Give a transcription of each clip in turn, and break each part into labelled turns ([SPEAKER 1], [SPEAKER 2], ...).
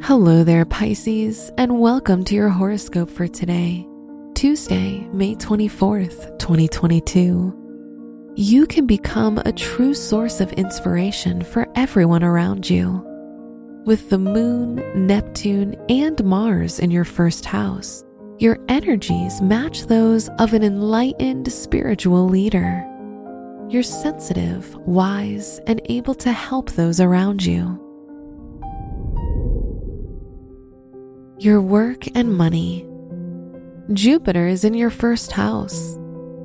[SPEAKER 1] Hello there, Pisces, and welcome to your horoscope for today, Tuesday, May 24th, 2022. You can become a true source of inspiration for everyone around you. With the moon, Neptune, and Mars in your first house, your energies match those of an enlightened spiritual leader. You're sensitive, wise, and able to help those around you. Your work and money. Jupiter is in your first house.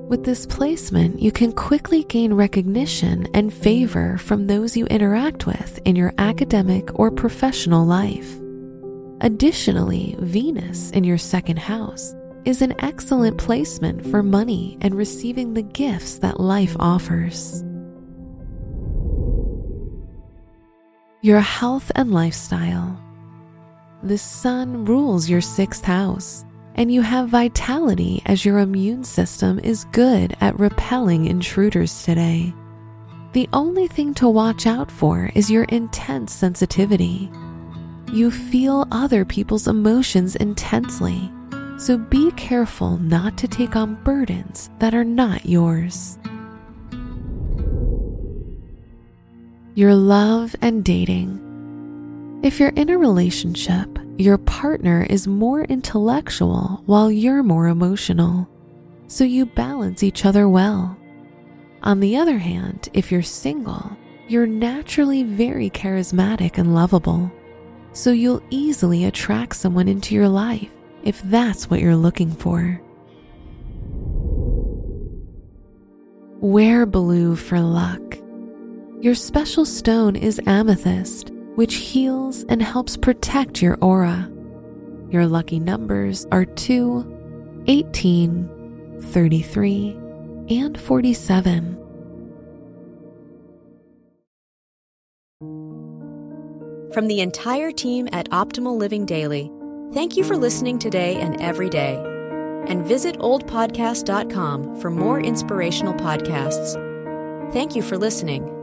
[SPEAKER 1] With this placement, you can quickly gain recognition and favor from those you interact with in your academic or professional life. Additionally, Venus in your second house is an excellent placement for money and receiving the gifts that life offers. Your health and lifestyle. The sun rules your sixth house, and you have vitality as your immune system is good at repelling intruders today. The only thing to watch out for is your intense sensitivity. You feel other people's emotions intensely, so be careful not to take on burdens that are not yours. Your love and dating. If you're in a relationship, your partner is more intellectual while you're more emotional, so you balance each other well. On the other hand, if you're single, you're naturally very charismatic and lovable, so you'll easily attract someone into your life if that's what you're looking for. Wear blue for luck. Your special stone is amethyst which heals and helps protect your aura. Your lucky numbers are 2, 18, 33, and 47.
[SPEAKER 2] From the entire team at Optimal Living Daily, thank you for listening today and every day. And visit oldpodcast.com for more inspirational podcasts. Thank you for listening.